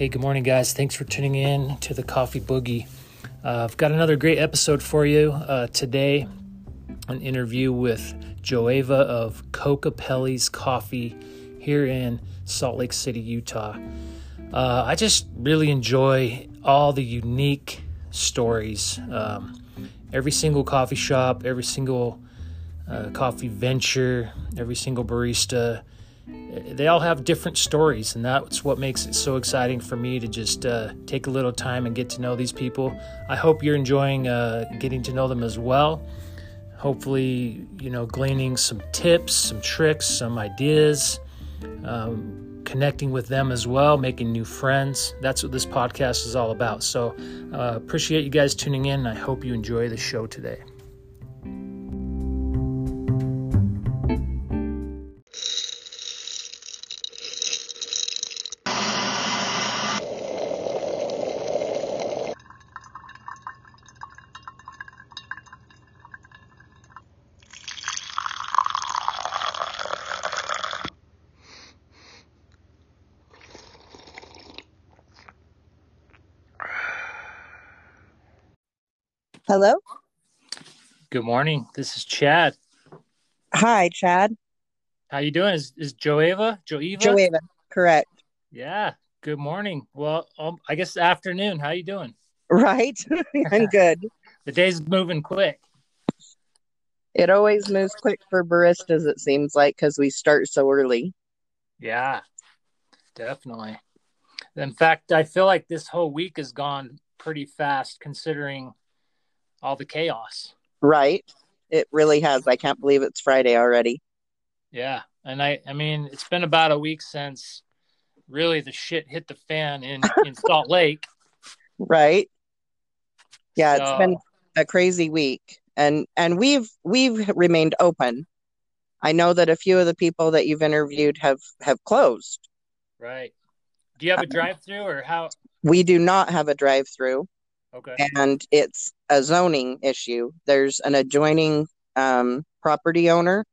Hey, good morning, guys. Thanks for tuning in to the Coffee Boogie. Uh, I've got another great episode for you uh, today. An interview with JoAva of Kokopelli's Koffee here in Salt Lake City, Utah. Uh, I just really enjoy all the unique stories. Um, every single coffee shop, every single uh, coffee venture, every single barista they all have different stories, and that's what makes it so exciting for me to just uh, take a little time and get to know these people. I hope you're enjoying uh, getting to know them as well. Hopefully, you know, gleaning some tips, some tricks, some ideas, um, connecting with them as well, making new friends. That's what this podcast is all about. So, uh, appreciate you guys tuning in. I hope you enjoy the show today. Hello. Good morning. This is Chad. Hi, Chad. How you doing? Is is JoAva? JoAva? JoAva, correct. Yeah. Good morning. Well, um, I guess afternoon. How you doing? Right. I'm good. the day's moving quick. It always moves quick for baristas, it seems like, because we start so early. Yeah, definitely. In fact, I feel like this whole week has gone pretty fast considering all the chaos. Right. It really has. I can't believe it's Friday already. Yeah. And I I mean, it's been about a week since really the shit hit the fan in in Salt Lake. Right. Yeah, so, it's been a crazy week. And and we've we've remained open. I know that a few of the people that you've interviewed have have closed. Right. Do you have a uh-huh. drive-through or how We do not have a drive-through. Okay. And it's a zoning issue. There's an adjoining um, property owner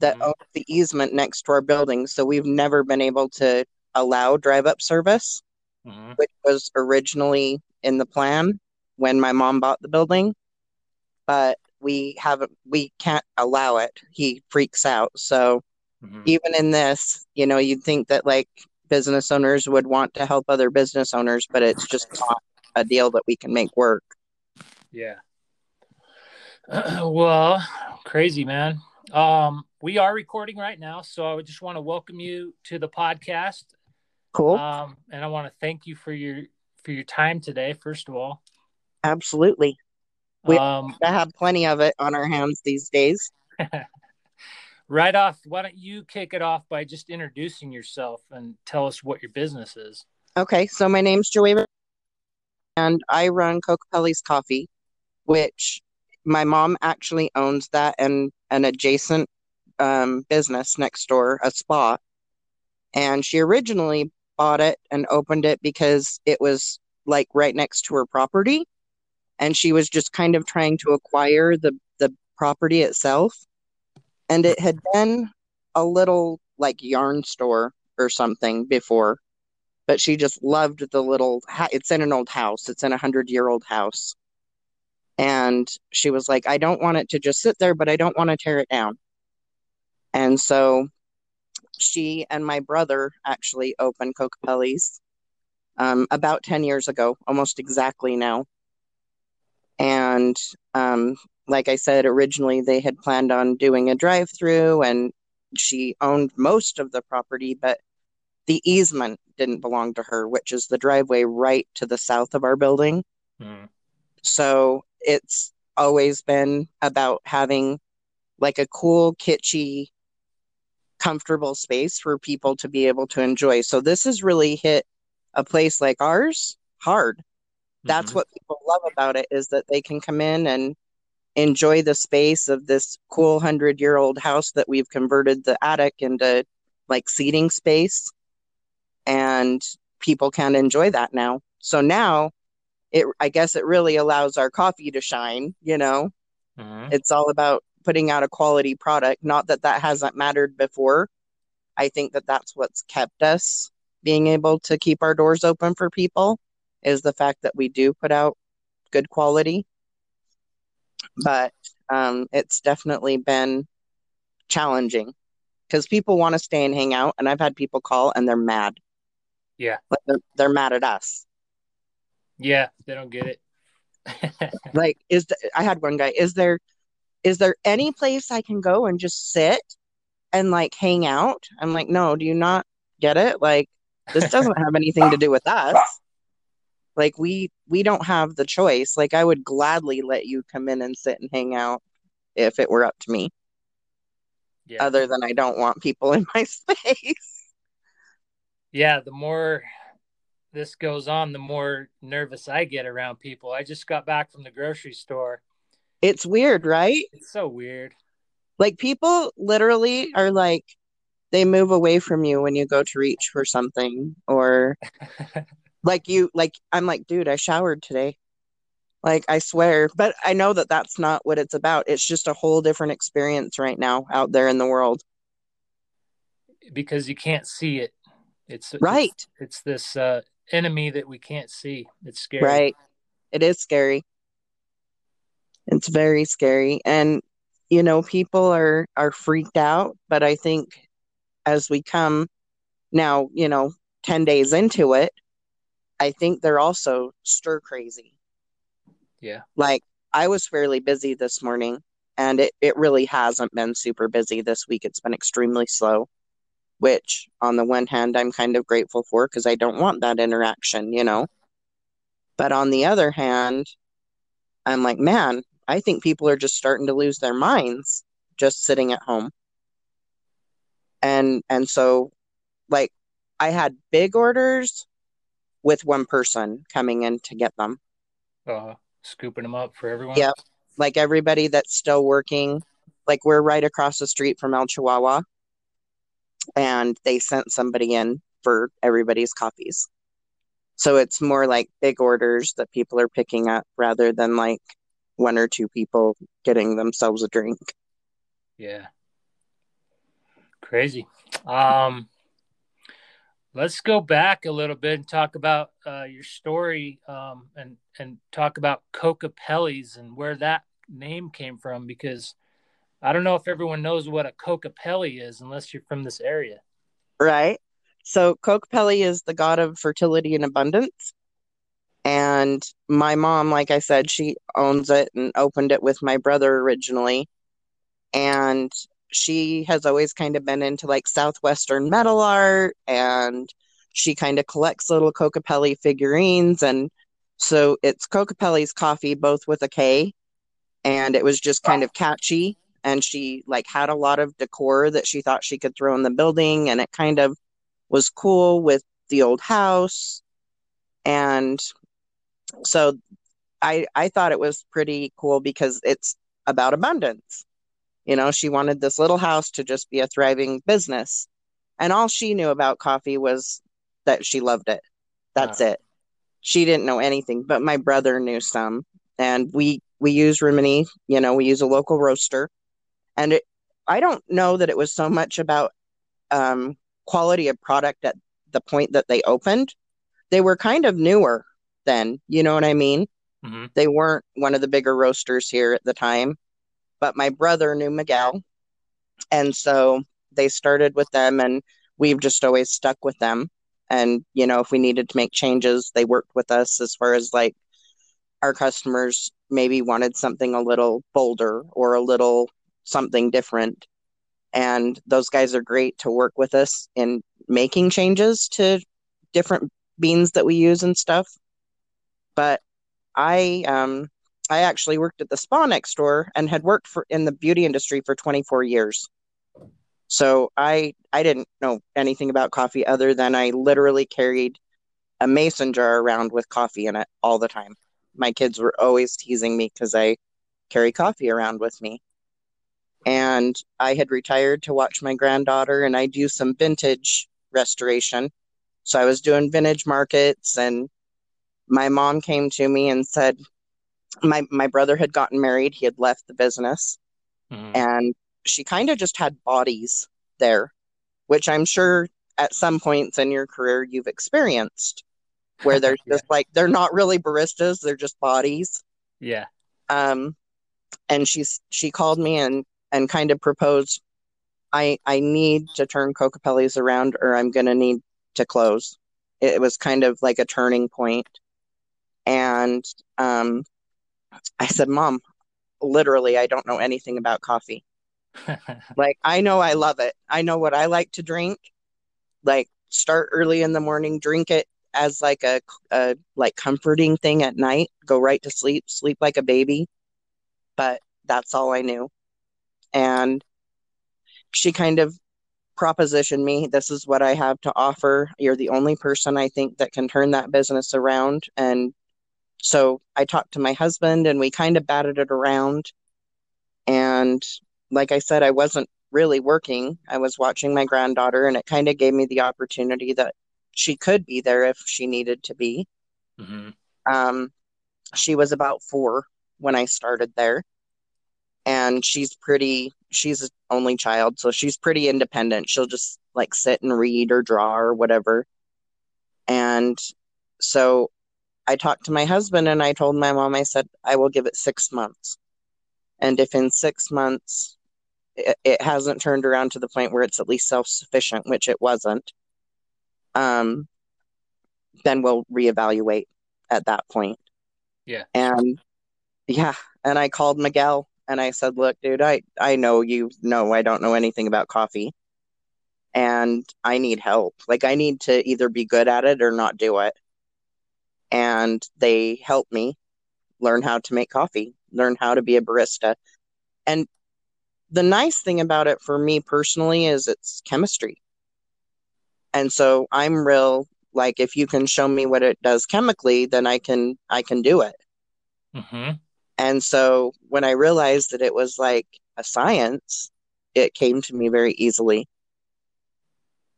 that mm-hmm. owns the easement next to our building. So we've never been able to allow drive up service, mm-hmm. which was originally in the plan when my mom bought the building. But we haven't, we can't allow it. He freaks out. So mm-hmm. even in this, you know, you'd think that like business owners would want to help other business owners, but it's just not a deal that we can make work. Yeah. well, crazy man. Um, we are recording right now, so I would just want to welcome you to the podcast. Cool. Um, and I want to thank you for your for your time today. First of all, absolutely. We um, have plenty of it on our hands these days. right off, why don't you kick it off by just introducing yourself and tell us what your business is? Okay, so my name's Joey and I run Kokopelli's Koffee, which my mom actually owns that and an adjacent um, business next door, a spa. And she originally bought it and opened it because it was like right next to her property. And she was just kind of trying to acquire the, the property itself. And it had been a little like yarn store or something before but she just loved the little it's in an old house it's in a hundred year old house. And she was like i don't want it to just sit there but i don't want to tear it down. And so she and my brother actually opened Kokopelli's um, about 10 years ago almost exactly now. And um, like i said originally they had planned on doing a drive through and she owned most of the property but the easement didn't belong to her, which is the driveway right to the south of our building. Mm. So it's always been about having like a cool, kitschy, comfortable space for people to be able to enjoy. So this has really hit a place like ours hard. That's mm-hmm. what people love about it is that they can come in and enjoy the space of this cool hundred year old house that we've converted the attic into like seating space and people can enjoy that now. So now it I guess it really allows our coffee to shine, you know. Mm-hmm. It's all about putting out a quality product, not that that hasn't mattered before. I think that that's what's kept us being able to keep our doors open for people is the fact that we do put out good quality. But um, it's definitely been challenging because people want to stay and hang out. And I've had people call and they're mad. Yeah. Like they're, they're mad at us. Yeah, they don't get it. like, is the, I had one guy, is there is there any place I can go and just sit and like hang out? I'm like, no, do you not get it? Like, this doesn't have anything to do with us. Like we we don't have the choice. Like I would gladly let you come in and sit and hang out if it were up to me. Yeah. Other than I don't want people in my space. Yeah, the more this goes on, the more nervous I get around people. I just got back from the grocery store. It's weird, right? It's so weird. Like people literally are like they move away from you when you go to reach for something or like you like I'm like, dude, I showered today. Like I swear, but I know that that's not what it's about. It's just a whole different experience right now out there in the world. because you can't see it. It's Right. It's, it's this uh, enemy that we can't see. It's scary. Right. It is scary. It's very scary. And you know, people are are freaked out, but I think as we come now, you know, 10 days into it, I think they're also stir crazy. Yeah. Like I was fairly busy this morning and it, it really hasn't been super busy this week. It's been extremely slow, which on the one hand I'm kind of grateful for because I don't want that interaction, you know. But on the other hand, I'm like, man, I think people are just starting to lose their minds just sitting at home. And and so like I had big orders with one person coming in to get them. Uh, scooping them up for everyone. Yep. Like everybody that's still working, like we're right across the street from El Chihuahua, and they sent somebody in for everybody's copies. So it's more like big orders that people are picking up rather than like one or two people getting themselves a drink. Yeah. Crazy. Um, let's go back a little bit and talk about uh, your story um, and and talk about Kokopelli's and where that name came from because I don't know if everyone knows what a Kokopelli is unless you're from this area. Right. So Kokopelli is the god of fertility and abundance. And my mom, like I said, she owns it and opened it with my brother originally. And she has always kind of been into like Southwestern metal art and she kind of collects little Kokopelli figurines. And so it's Kokopelli's Koffee, both with a K. And it was just kind of catchy. And she like had a lot of decor that she thought she could throw in the building. And it kind of was cool with the old house. And so I I thought it was pretty cool because it's about abundance. You know, she wanted this little house to just be a thriving business. And all she knew about coffee was that she loved it. That's Wow. it. She didn't know anything, but my brother knew some. And we we use Rimini, you know, we use a local roaster. And it I don't know that it was so much about um quality of product at the point that they opened. They were kind of newer then, you know what I mean? hmm They weren't one of the bigger roasters here at the time, but my brother knew Miguel. And so they started with them, and we've just always stuck with them. And, you know, if we needed to make changes, they worked with us as far as like our customers maybe wanted something a little bolder or a little something different. And those guys are great to work with us in making changes to different beans that we use and stuff. But I um I actually worked at the spa next door and had worked for in the beauty industry for 24 years. So I I didn't know anything about coffee other than I literally carried a mason jar around with coffee in it all the time. My kids were always teasing me because I carry coffee around with me. And I had retired to watch my granddaughter and I do some vintage restoration. So I was doing vintage markets and my mom came to me and said my my brother had gotten married, he had left the business hmm and she kind of just had bodies there, which I'm sure at some points in your career you've experienced where they're Yeah. just like they're not really baristas, they're just bodies. Yeah. Um, and she's she called me and and kind of proposed, I I need to turn Kokopelli's around or I'm gonna need to close. It was kind of like a turning. And um, I said, Mom, literally, I don't know anything about coffee. Like, I know I love it. I know what I like to drink. Like, start early in the morning, drink it as like a, a like comforting thing at night. Go right to sleep, sleep like a baby. But that's all I knew. And she kind of propositioned me, this is what I have to offer. You're the only person I think that can turn that business around. And so I talked to my husband and we kind of batted it around. And like I said, I wasn't really working. I was watching my granddaughter, and it kind of gave me the opportunity that she could be there if she needed to be. hmm Um, she was about four when I started there, and she's pretty, she's an only child, so she's pretty independent. She'll just like sit and read or draw or whatever. And so I talked to my husband and I told my mom, I said, I will give it six months. And if in six months it, it hasn't turned around to the point where it's at least self-sufficient, which it wasn't, um, then we'll reevaluate at that point. Yeah. And yeah, and I called Miguel and I said, "Look, dude, I I know you know I don't know anything about coffee, and I need help. Like I need to either be good at it or not do it." And they helped me learn how to make coffee, learn how to be a barista. And the nice thing about it for me personally is it's chemistry. And so I'm real like if you can show me what it does chemically, then I can I can do it. hmm And so when I realized that it was like a science, it came to me very easily,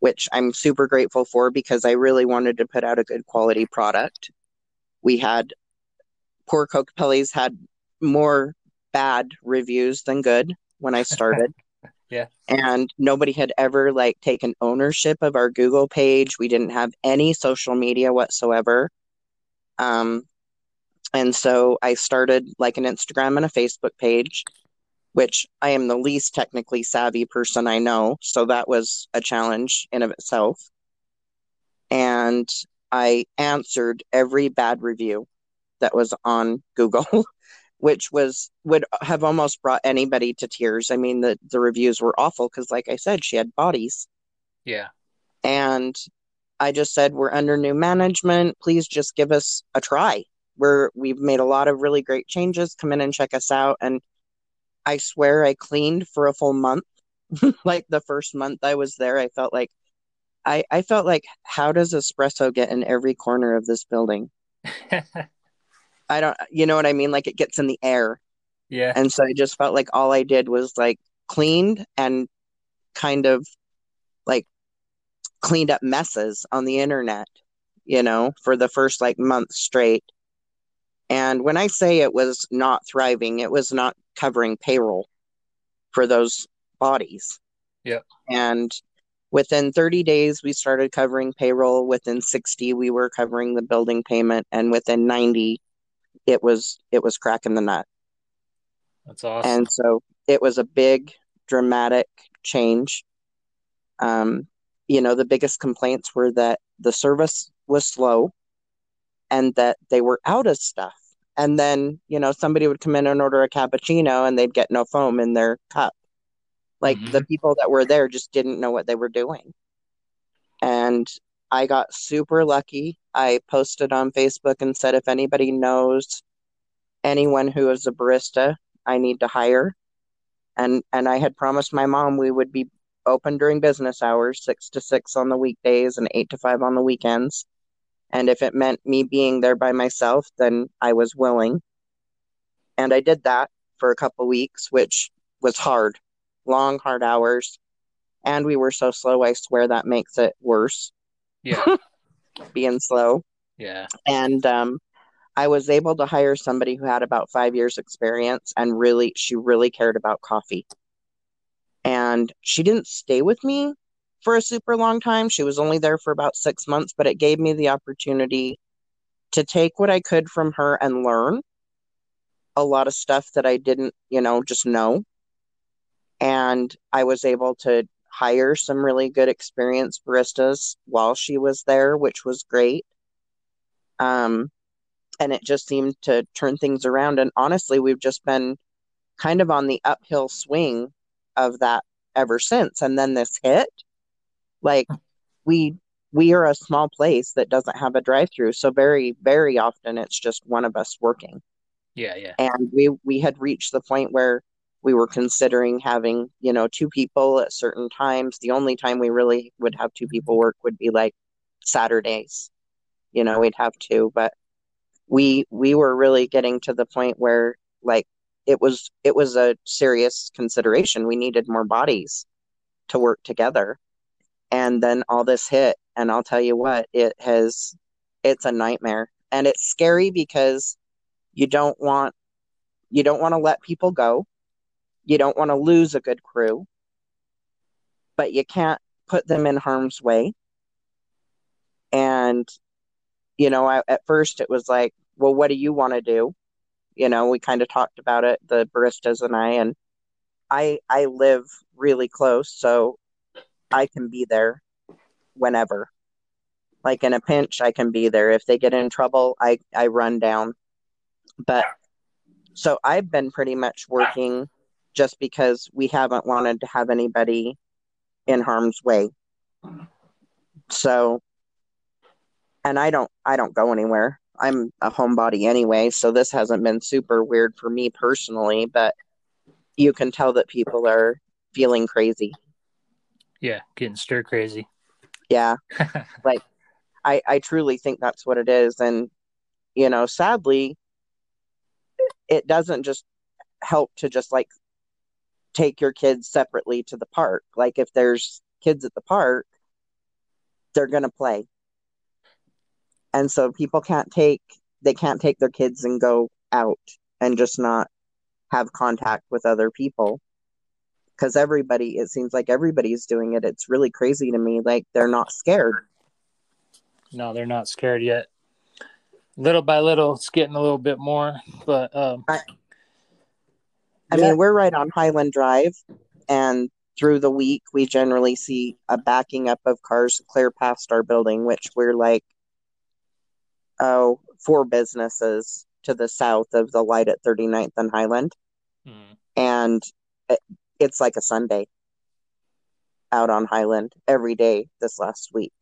which I'm super grateful for because I really wanted to put out a good quality product. We had poor Kokopelli's had more bad reviews than good when I started. Yeah. And nobody had ever like taken ownership of our Google page. We didn't have any social media whatsoever. Um, and so I started like an Instagram and a Facebook page, which I am the least technically savvy person I know. So that was a challenge in of itself. And I answered every bad review that was on Google, which was would have almost brought anybody to tears. I mean, the the reviews were awful because, like I said, she had bodies, Yeah. and I just said we're under new management. Please just give us a try. We're we've made a lot of really great changes. Come in and check us out. And I swear I cleaned for a full month. like the first month I was there, I felt like I I felt like how does espresso get in every corner of this building? I don't you know what I mean? Like it gets in the air. yeah. And so I just felt like all I did was like cleaned and kind of like cleaned up messes on the internet, you know, for the first like month straight. And when I say it was not thriving, it was not covering payroll for those bodies. Yep. And within 30 days, we started covering payroll. Within 60, we were covering the building payment. And within 90, it was it was cracking the nut. That's awesome. And so it was a big, dramatic change. Um, you know, the biggest complaints were that the service was slow and that they were out of stuff. And then, you know, somebody would come in and order a cappuccino and they'd get no foam in their cup. Like Mhm. the people that were there just didn't know what they were doing. And I got super lucky. I posted on Facebook and said, if anybody knows anyone who is a barista, I need to hire. And and I had promised my mom we would be open during business hours, six to six on the weekdays and eight to five on the weekends. And if it meant me being there by myself, then I was willing. And I did that for a couple weeks, which was hard, long, hard hours. And we were so slow, I swear that makes it worse yeah. being slow. Yeah. And um, I was able to hire somebody who had about five years experience and really, she really cared about coffee. And she didn't stay with me for a super long time. She was only there for about six months, but it gave me the opportunity to take what I could from her and learn a lot of stuff that I didn't, you know, just know. And I was able to hire some really good experienced baristas while she was there, which was great. Um, and it just seemed to turn things around. And honestly, we've just been kind of on the uphill swing of that ever since. And then this hit, like we we are a small place that doesn't have a drive through. So very, very often it's just one of us working. Yeah, yeah. And we we had reached the point where we were considering having, you know, two people at certain times. The only time we really would have two people work would be like Saturdays. You know, we'd have two, but we we were really getting to the point where like it was it was a serious consideration. We needed more bodies to work together. And then all this hit and I'll tell you what, it has it's a nightmare. And it's scary because you don't want you don't want to let people go. You don't want to lose a good crew. But you can't put them in harm's way. And you know, I, at first it was like, well, what do you want to do? You know, we kind of talked about it, the baristas and I, and I I live really close, so I can be there whenever. Like in a pinch, I can be there. If they get in trouble, I I run down. But so I've been pretty much working just because we haven't wanted to have anybody in harm's way. So and I don't I don't go anywhere. I'm a homebody anyway, so this hasn't been super weird for me personally, but you can tell that people are feeling crazy. Yeah, getting stir crazy. Yeah. like I I truly think that's what it is and you know, sadly it doesn't just help to just like take your kids separately to the park. Like if there's kids at the park, they're going to play and so people can't take they can't take their kids and go out and just not have contact with other people because everybody it seems like everybody's doing it it's really crazy to me like they're not scared no they're not scared yet little by little it's getting a little bit more but um I, I yeah. mean we're right on highland drive and through the week we generally see a backing up of cars clear past our building which we're like oh, four businesses to the south of the light at 39th and Highland. Mm. And it, it's like a Sunday out on Highland every day this last week.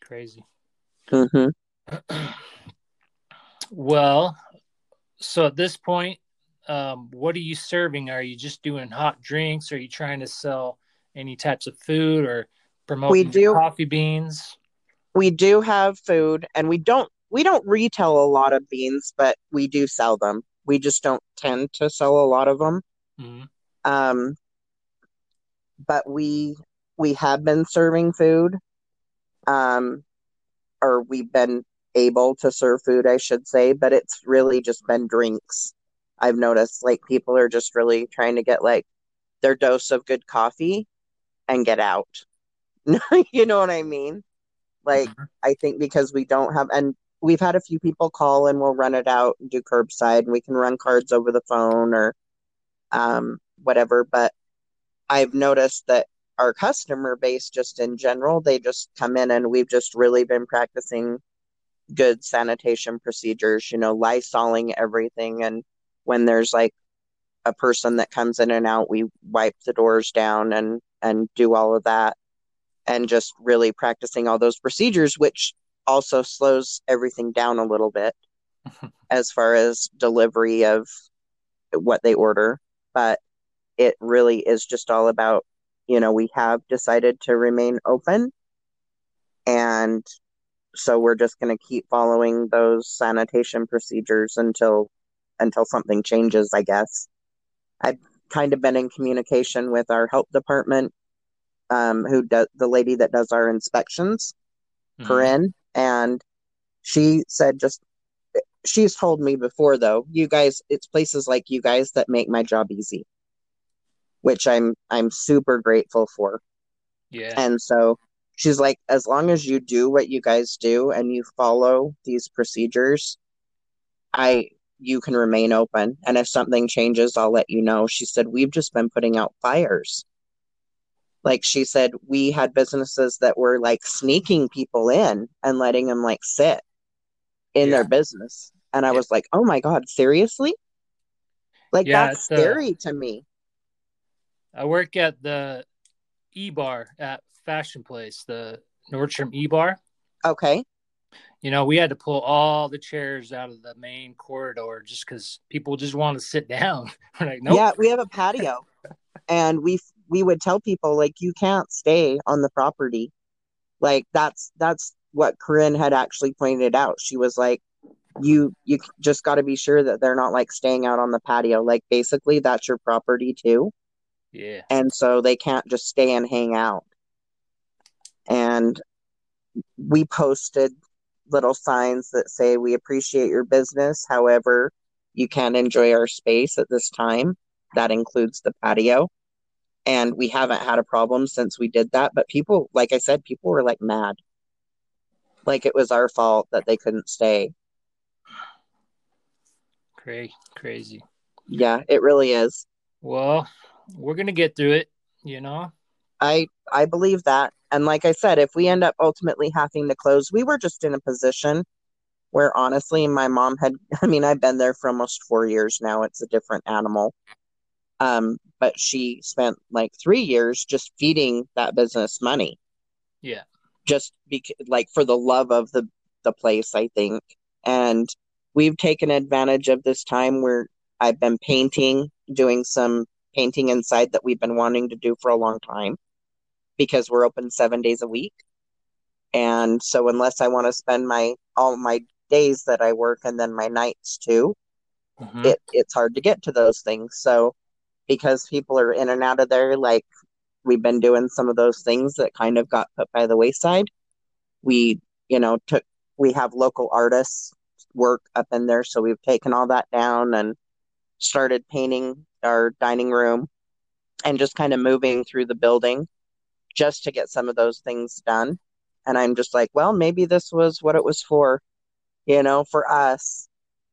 Crazy. Mm-hmm. well, so at this point, um, what are you serving? Are you just doing hot drinks? Are you trying to sell any types of food or promote we do coffee beans? we do have food and we don't we don't retail a lot of beans but we do sell them we just don't tend to sell a lot of them mm-hmm. um but we we have been serving food um or we've been able to serve food i should say but it's really just been drinks i've noticed like people are just really trying to get like their dose of good coffee and get out you know what i mean like, mm-hmm. I think because we don't have, and we've had a few people call and we'll run it out and do curbside and we can run cards over the phone or um, whatever. But I've noticed that our customer base, just in general, they just come in and we've just really been practicing good sanitation procedures, you know, lysoling everything. And when there's like a person that comes in and out, we wipe the doors down and and do all of that and just really practicing all those procedures, which also slows everything down a little bit as far as delivery of what they order. But it really is just all about, you know, we have decided to remain open. And so we're just going to keep following those sanitation procedures until until something changes, I guess. I've kind of been in communication with our health department um, who does the lady that does our inspections, mm-hmm. Corinne, and she said just she's told me before though, you guys, it's places like you guys that make my job easy. which I'm I'm super grateful for. Yeah. And so she's like, as long as you do what you guys do and you follow these procedures, I you can remain open. And if something changes, I'll let you know. She said, We've just been putting out fires. Like she said, we had businesses that were like sneaking people in and letting them like sit in Yeah. their business. And I Yeah. was like, oh my God, seriously? Like Yeah, that's uh, scary to me. I work at the E Bar at Fashion Place, the Nordstrom E Bar. Okay. You know, we had to pull all the chairs out of the main corridor just because people just want to sit down. We're like, nope. Yeah, we have a patio. and we we would tell people like you can't stay on the property. Like that's that's what Corinne had actually pointed out. She was like you you just got to be sure that they're not like staying out on the patio. Like basically that's your property too. Yeah. and so they can't just stay and hang out. And we posted little signs that say, We appreciate your business. However, you can enjoy our space at this time. That includes the patio. And we haven't had a problem since we did that. But people, like I said, people were like mad. Like it was our fault that they couldn't stay. Crazy. Crazy. Yeah, it really is. Well, we're going to get through it, you know? I I believe that. And like I said, if we end up ultimately having to close, we were just in a position where honestly my mom had I mean, I've been there for almost 4 years now. It's a different animal. Um, but she spent like 3 years just feeding that business money. Yeah. Just because like for the love of the the place, I think. And we've taken advantage of this time where I've been painting, doing some painting inside that we've been wanting to do for a long time because we're open seven days a week. And so unless I want to spend my all my days that I work and then my nights too, Mhm. it it's hard to get to those things. So because people are in and out of there, like we've been doing some of those things that kind of got put by the wayside. We, you know, took we have local artists work up in there, so we've taken all that down and started painting our dining room and just kind of moving through the building just to get some of those things done. And I'm just like, well, maybe this was what it was for, you know, for us.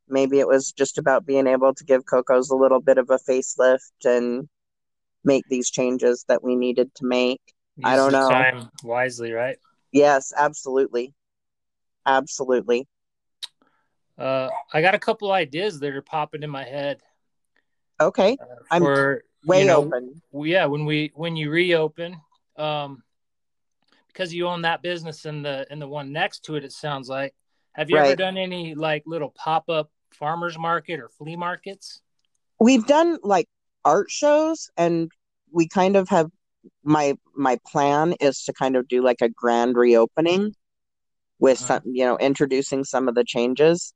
Maybe it was just about being able to give Coco's a little bit of a facelift and make these changes that we needed to make. I don't know. Time wisely, right? Yes, absolutely. Absolutely. Uh, I got a couple ideas that are popping in my head Okay. uh, I'm for Way you know, open. yeah when we when you reopen um because you own that business and the and the one next to it it sounds like have you ever done any like little pop-up farmers market or flea markets We've done like art shows and we kind of have my my plan is to kind of do like a grand reopening with Uh-huh. some, you know, introducing some of the changes.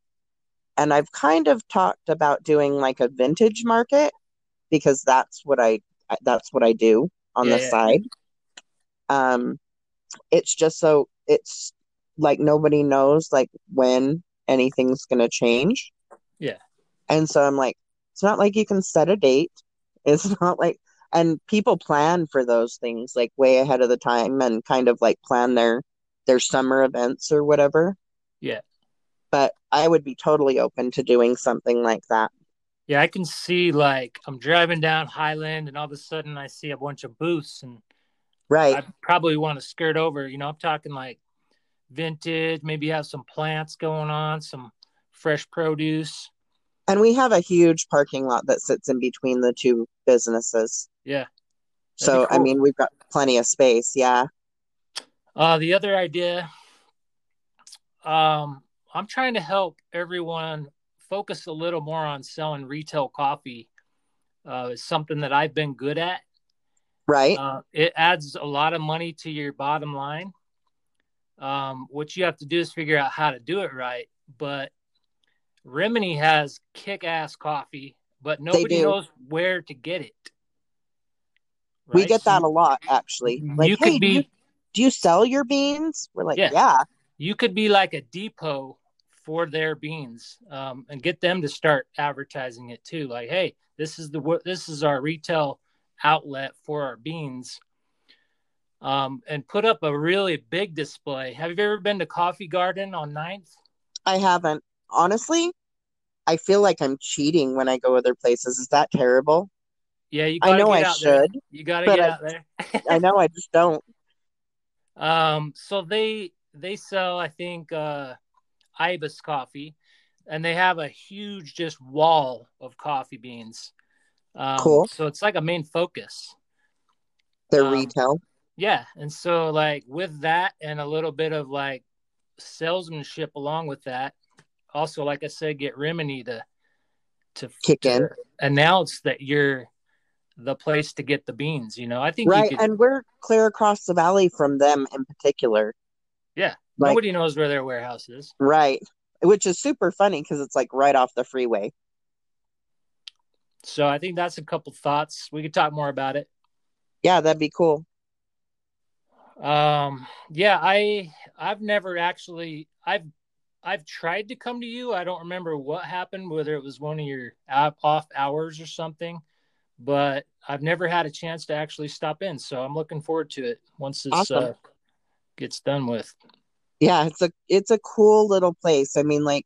And I've kind of talked about doing like a vintage market because that's what I that's what I do on Yeah, the yeah. side. Um it's just so it's like nobody knows like when anything's going to change. Yeah. And so I'm like it's not like you can set a date. It's not like and people plan for those things like way ahead of the time and kind of like plan their their summer events or whatever. Yeah. But I would be totally open to doing something like that. yeah i can see like i'm driving down highland and all of a sudden i see a bunch of booths and Right. i probably want to skirt over you know i'm talking like vintage maybe have some plants going on some fresh produce And we have a huge parking lot that sits in between the two businesses. yeah So, I mean, we've got plenty of space. Yeah. Uh, the other idea, um, I'm trying to help everyone focus a little more on selling retail coffee. Uh, it's something that I've been good at. Right. Uh, it adds a lot of money to your bottom line. Um, what you have to do is figure out how to do it right. But Rimini has kick-ass coffee, but nobody knows where to get it. We get that a lot, actually. Like, you hey, could do you, be do you sell your beans? We're like, Yeah. yeah. you could be like a depot for their beans um, and get them to start advertising it too like hey this is the this is our retail outlet for our beans um, and put up a really big display. Have you ever been to Coffee Garden on 9th? I haven't. Honestly, I feel like I'm cheating when I go other places. Is that terrible? Yeah, you I know I should. There. You got to get I, out there. I know I just don't. Um, so they they sell, I think, uh, Ibis coffee, and they have a huge just wall of coffee beans. Um, cool. So it's like a main focus. Their um, retail. Yeah, and so like with that and a little bit of like salesmanship along with that, also like I said, get Rimini to to kick to in, announce that you're the place to get the beans. You know, I think right, could, and we're clear across the valley from them in particular. Yeah, like, nobody knows where their warehouse is. Right, which is super funny because it's like right off the freeway. So I think that's a couple thoughts. We could talk more about it. Yeah, that'd be cool. Um, yeah, I I've never actually I've I've tried to come to you. I don't remember what happened, whether it was one of your off hours or something, but I've never had a chance to actually stop in. So I'm looking forward to it once this awesome. uh, gets done with. Yeah, it's a it's a cool little place. I mean, like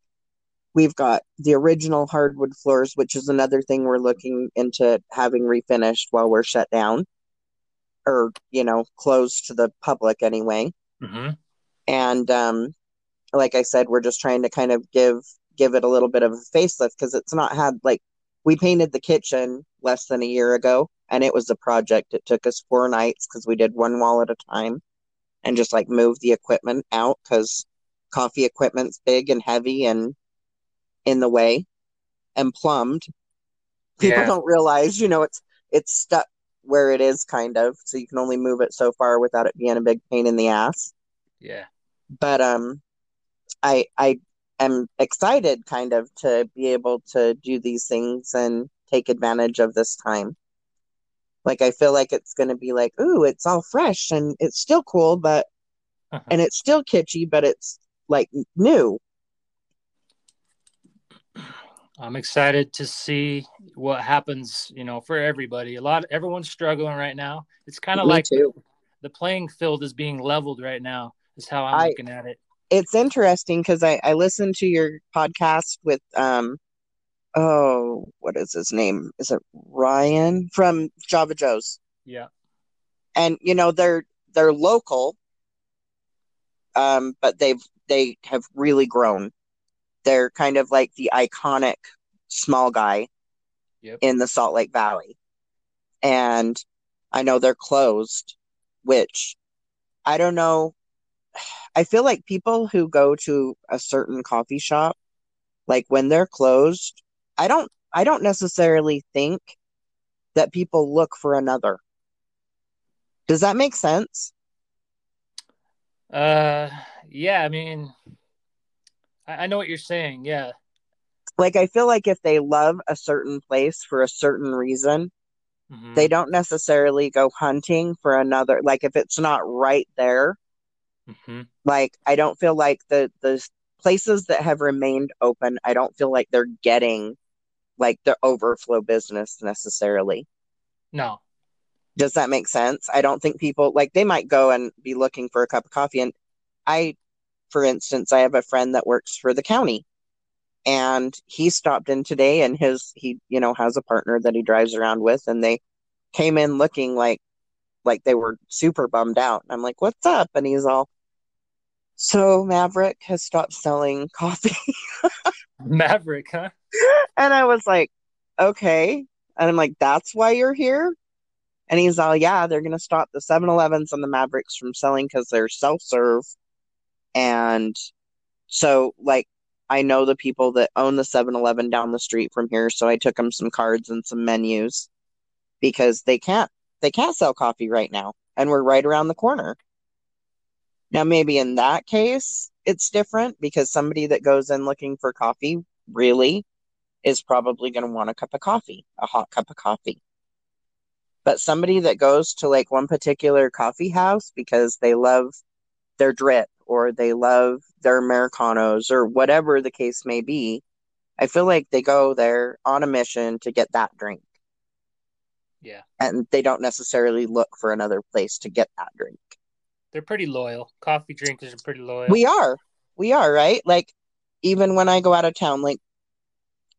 we've got the original hardwood floors, which is another thing we're looking into having refinished while we're shut down, or you know, closed to the public anyway. Mm-hmm. And um, like I said, we're just trying to kind of give give it a little bit of a facelift because it's not had like we painted the kitchen less than a year ago and it was a project. It took us four nights because we did one wall at a time and just like move the equipment out because coffee equipment's big and heavy and in the way and plumbed. People yeah. don't realize, you know, it's it's stuck where it is kind of, so you can only move it so far without it being a big pain in the ass. Yeah. But um I I am excited kind of to be able to do these things and take advantage of this time. Like I feel like it's going to be like, ooh, it's all fresh and it's still cool, but uh-huh. and it's still kitschy, but it's like new. I'm excited to see what happens, you know, for everybody. A lot everyone's struggling right now. It's kind of like too. the playing field is being leveled right now, is how I'm I, looking at it it's interesting because I, I listened to your podcast with um oh what is his name? Is it ryan from java joe's? Yeah. And you know they're they're local um but they've they have really grown. They're kind of like the iconic small guy yep. in the salt lake valley. And i know they're closed which i don't know I feel like people who go to a certain coffee shop, like when they're closed, I don't I don't necessarily think that people look for another. Does that make sense? Uh yeah, I mean I, I know what you're saying, yeah. Like I feel like if they love a certain place for a certain reason, mm-hmm. they don't necessarily go hunting for another like if it's not right there Mm-hmm. Like I don't feel like the the places that have remained open, I don't feel like they're getting like the overflow business necessarily. No. Does that make sense? I don't think people like they might go and be looking for a cup of coffee and I for instance, I have a friend that works for the county and he stopped in today and his he you know has a partner that he drives around with and they came in looking like like they were super bummed out. I'm like, "What's up?" And he's all, "So Maverik has stopped selling coffee." Maverik, huh? And I was like, "Okay." And I'm like, "That's why you're here?" And he's all, "Yeah, they're gonna stop the 7-Elevens and the Maveriks from selling because they're self-serve." And so, like, I know the people that own the 7-Eleven down the street from here, so I took them some cards and some menus because they can't they can't sell coffee right now, and we're right around the corner. Now, maybe in that case, it's different because somebody that goes in looking for coffee really is probably going to want a cup of coffee, a hot cup of coffee. But somebody that goes to like one particular coffee house because they love their drip or they love their Americanos or whatever the case may be, I feel like they go there on a mission to get that drink Yeah. And they don't necessarily look for another place to get that drink. They're pretty loyal. Coffee drinkers are pretty loyal. We are. We are, right? Like even when I go out of town, like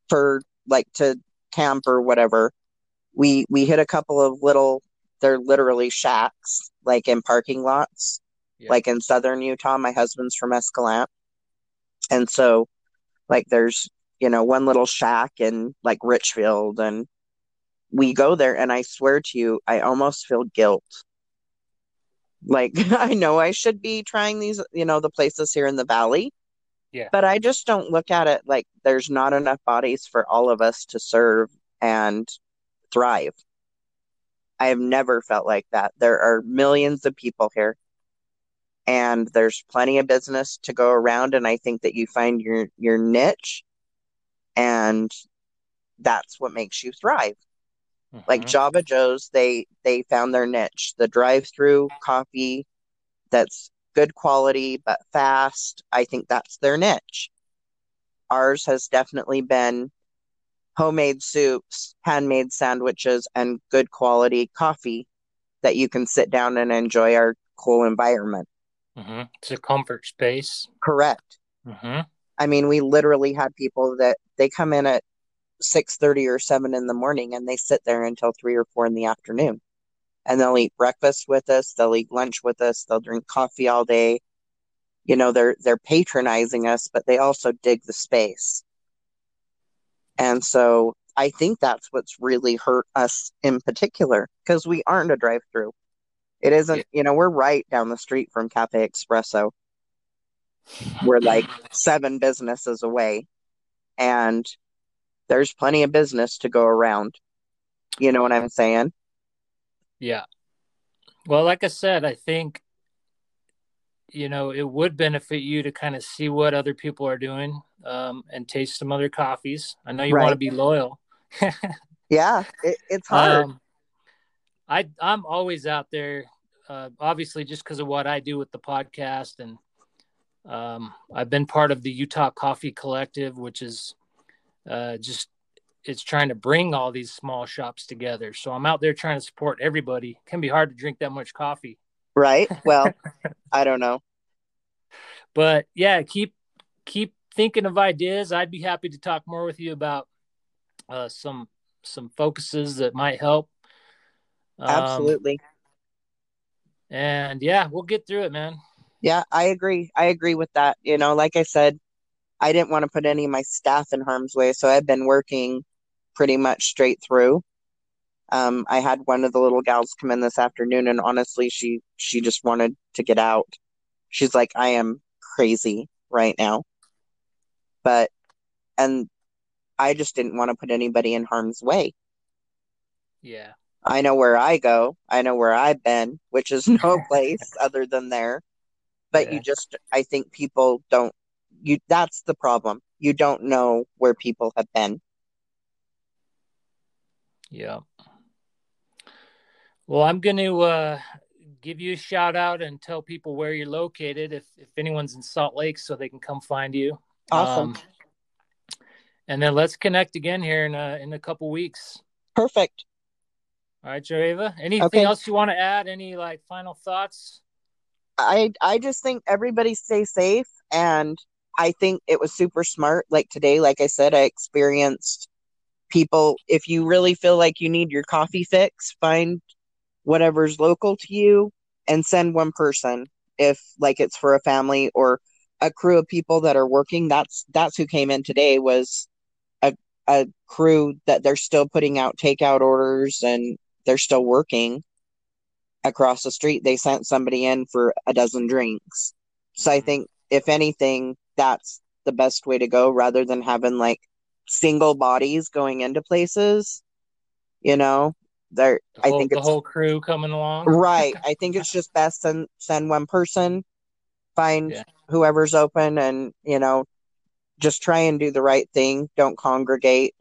for like to camp or whatever, we we hit a couple of little they're literally shacks, like in parking lots. Yeah. Like in southern Utah. My husband's from Escalante. And so like there's, you know, one little shack in like Richfield and we go there and I swear to you, I almost feel guilt. Like I know I should be trying these, you know, the places here in the valley. Yeah. But I just don't look at it like there's not enough bodies for all of us to serve and thrive. I have never felt like that. There are millions of people here and there's plenty of business to go around and I think that you find your your niche and that's what makes you thrive. Mm-hmm. Like Java Joe's, they they found their niche. The drive-through coffee that's good quality but fast. I think that's their niche. Ours has definitely been homemade soups, handmade sandwiches, and good quality coffee that you can sit down and enjoy our cool environment. Mm-hmm. It's a comfort space. Correct. Mm-hmm. I mean, we literally had people that they come in at six thirty or seven in the morning, and they sit there until three or four in the afternoon, and they'll eat breakfast with us. They'll eat lunch with us. They'll drink coffee all day. You know, they're they're patronizing us, but they also dig the space. And so I think that's what's really hurt us in particular because we aren't a drive through. It isn't, you know, we're right down the street from Cafe Espresso. We're like seven businesses away, and there's plenty of business to go around. You know what I'm saying? Yeah. Well, like I said, I think you know it would benefit you to kind of see what other people are doing um, and taste some other coffees. I know you right. want to be loyal. yeah, it, it's hard. Um, I I'm always out there, uh, obviously just because of what I do with the podcast, and um, I've been part of the Utah Coffee Collective, which is uh, just it's trying to bring all these small shops together. So I'm out there trying to support everybody. It can be hard to drink that much coffee. Right. Well, I don't know. But yeah, keep keep thinking of ideas. I'd be happy to talk more with you about uh, some some focuses that might help. Um, Absolutely. And yeah, we'll get through it, man. Yeah, I agree. I agree with that. You know, like I said, I didn't want to put any of my staff in harm's way, so I've been working pretty much straight through. Um, I had one of the little gals come in this afternoon, and honestly, she she just wanted to get out. She's like, I am crazy right now, but and I just didn't want to put anybody in harm's way. Yeah. I know where I go. I know where I've been, which is no place other than there. But yeah. you just I think people don't you that's the problem. You don't know where people have been. Yeah. Well, I'm going to uh, give you a shout out and tell people where you're located if if anyone's in Salt Lake so they can come find you. Awesome. Um, and then let's connect again here in a, in a couple weeks. Perfect. All right, JoAva. Anything okay. else you want to add? Any like final thoughts? I I just think everybody stay safe and I think it was super smart. Like today, like I said, I experienced people. If you really feel like you need your coffee fix, find whatever's local to you and send one person. If like it's for a family or a crew of people that are working, that's that's who came in today was a a crew that they're still putting out takeout orders and they're still working across the street. They sent somebody in for a dozen drinks. So I mm-hmm. think if anything, that's the best way to go rather than having like single bodies going into places. You know, there the whole, I think the whole crew coming along. right. I think it's just best send send one person, find yeah. whoever's open, and you know, just try and do the right thing. Don't congregate.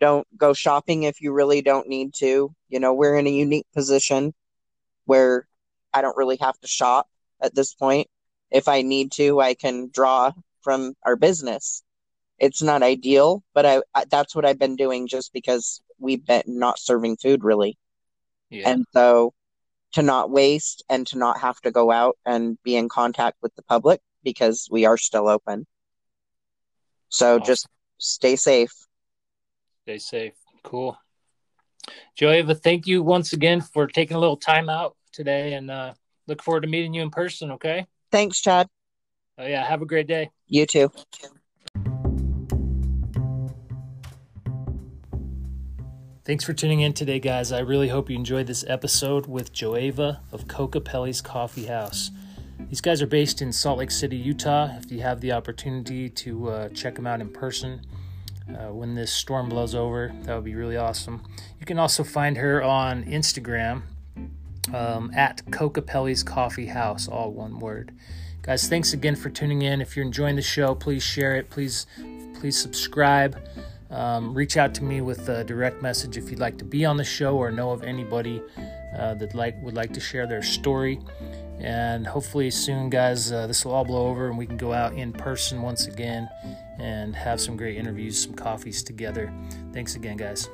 Don't go shopping if you really don't need to. You know, we're in a unique position where I don't really have to shop at this point if I need to, I can draw from our business. It's not ideal, but I, I that's what I've been doing just because we've been not serving food really. Yeah. And so to not waste and to not have to go out and be in contact with the public because we are still open. So awesome. just stay safe. Stay safe. Cool. JoAva, thank you once again for taking a little time out today and uh, look forward to meeting you in person. Okay. Thanks, Chad. Oh, yeah. Have a great day. You too. Thanks for tuning in today, guys. I really hope you enjoyed this episode with JoAva of Kokopelli's Koffee House. These guys are based in Salt Lake City, Utah. If you have the opportunity to uh, check them out in person uh, when this storm blows over, that would be really awesome. You can also find her on Instagram um, at Kokopelli's Koffee House, all one word. Guys, thanks again for tuning in. If you're enjoying the show, please share it. Please, please subscribe. Um, reach out to me with a direct message if you'd like to be on the show or know of anybody uh, that like would like to share their story. And hopefully soon, guys, uh, this will all blow over and we can go out in person once again and have some great interviews, some coffees together. Thanks again, guys.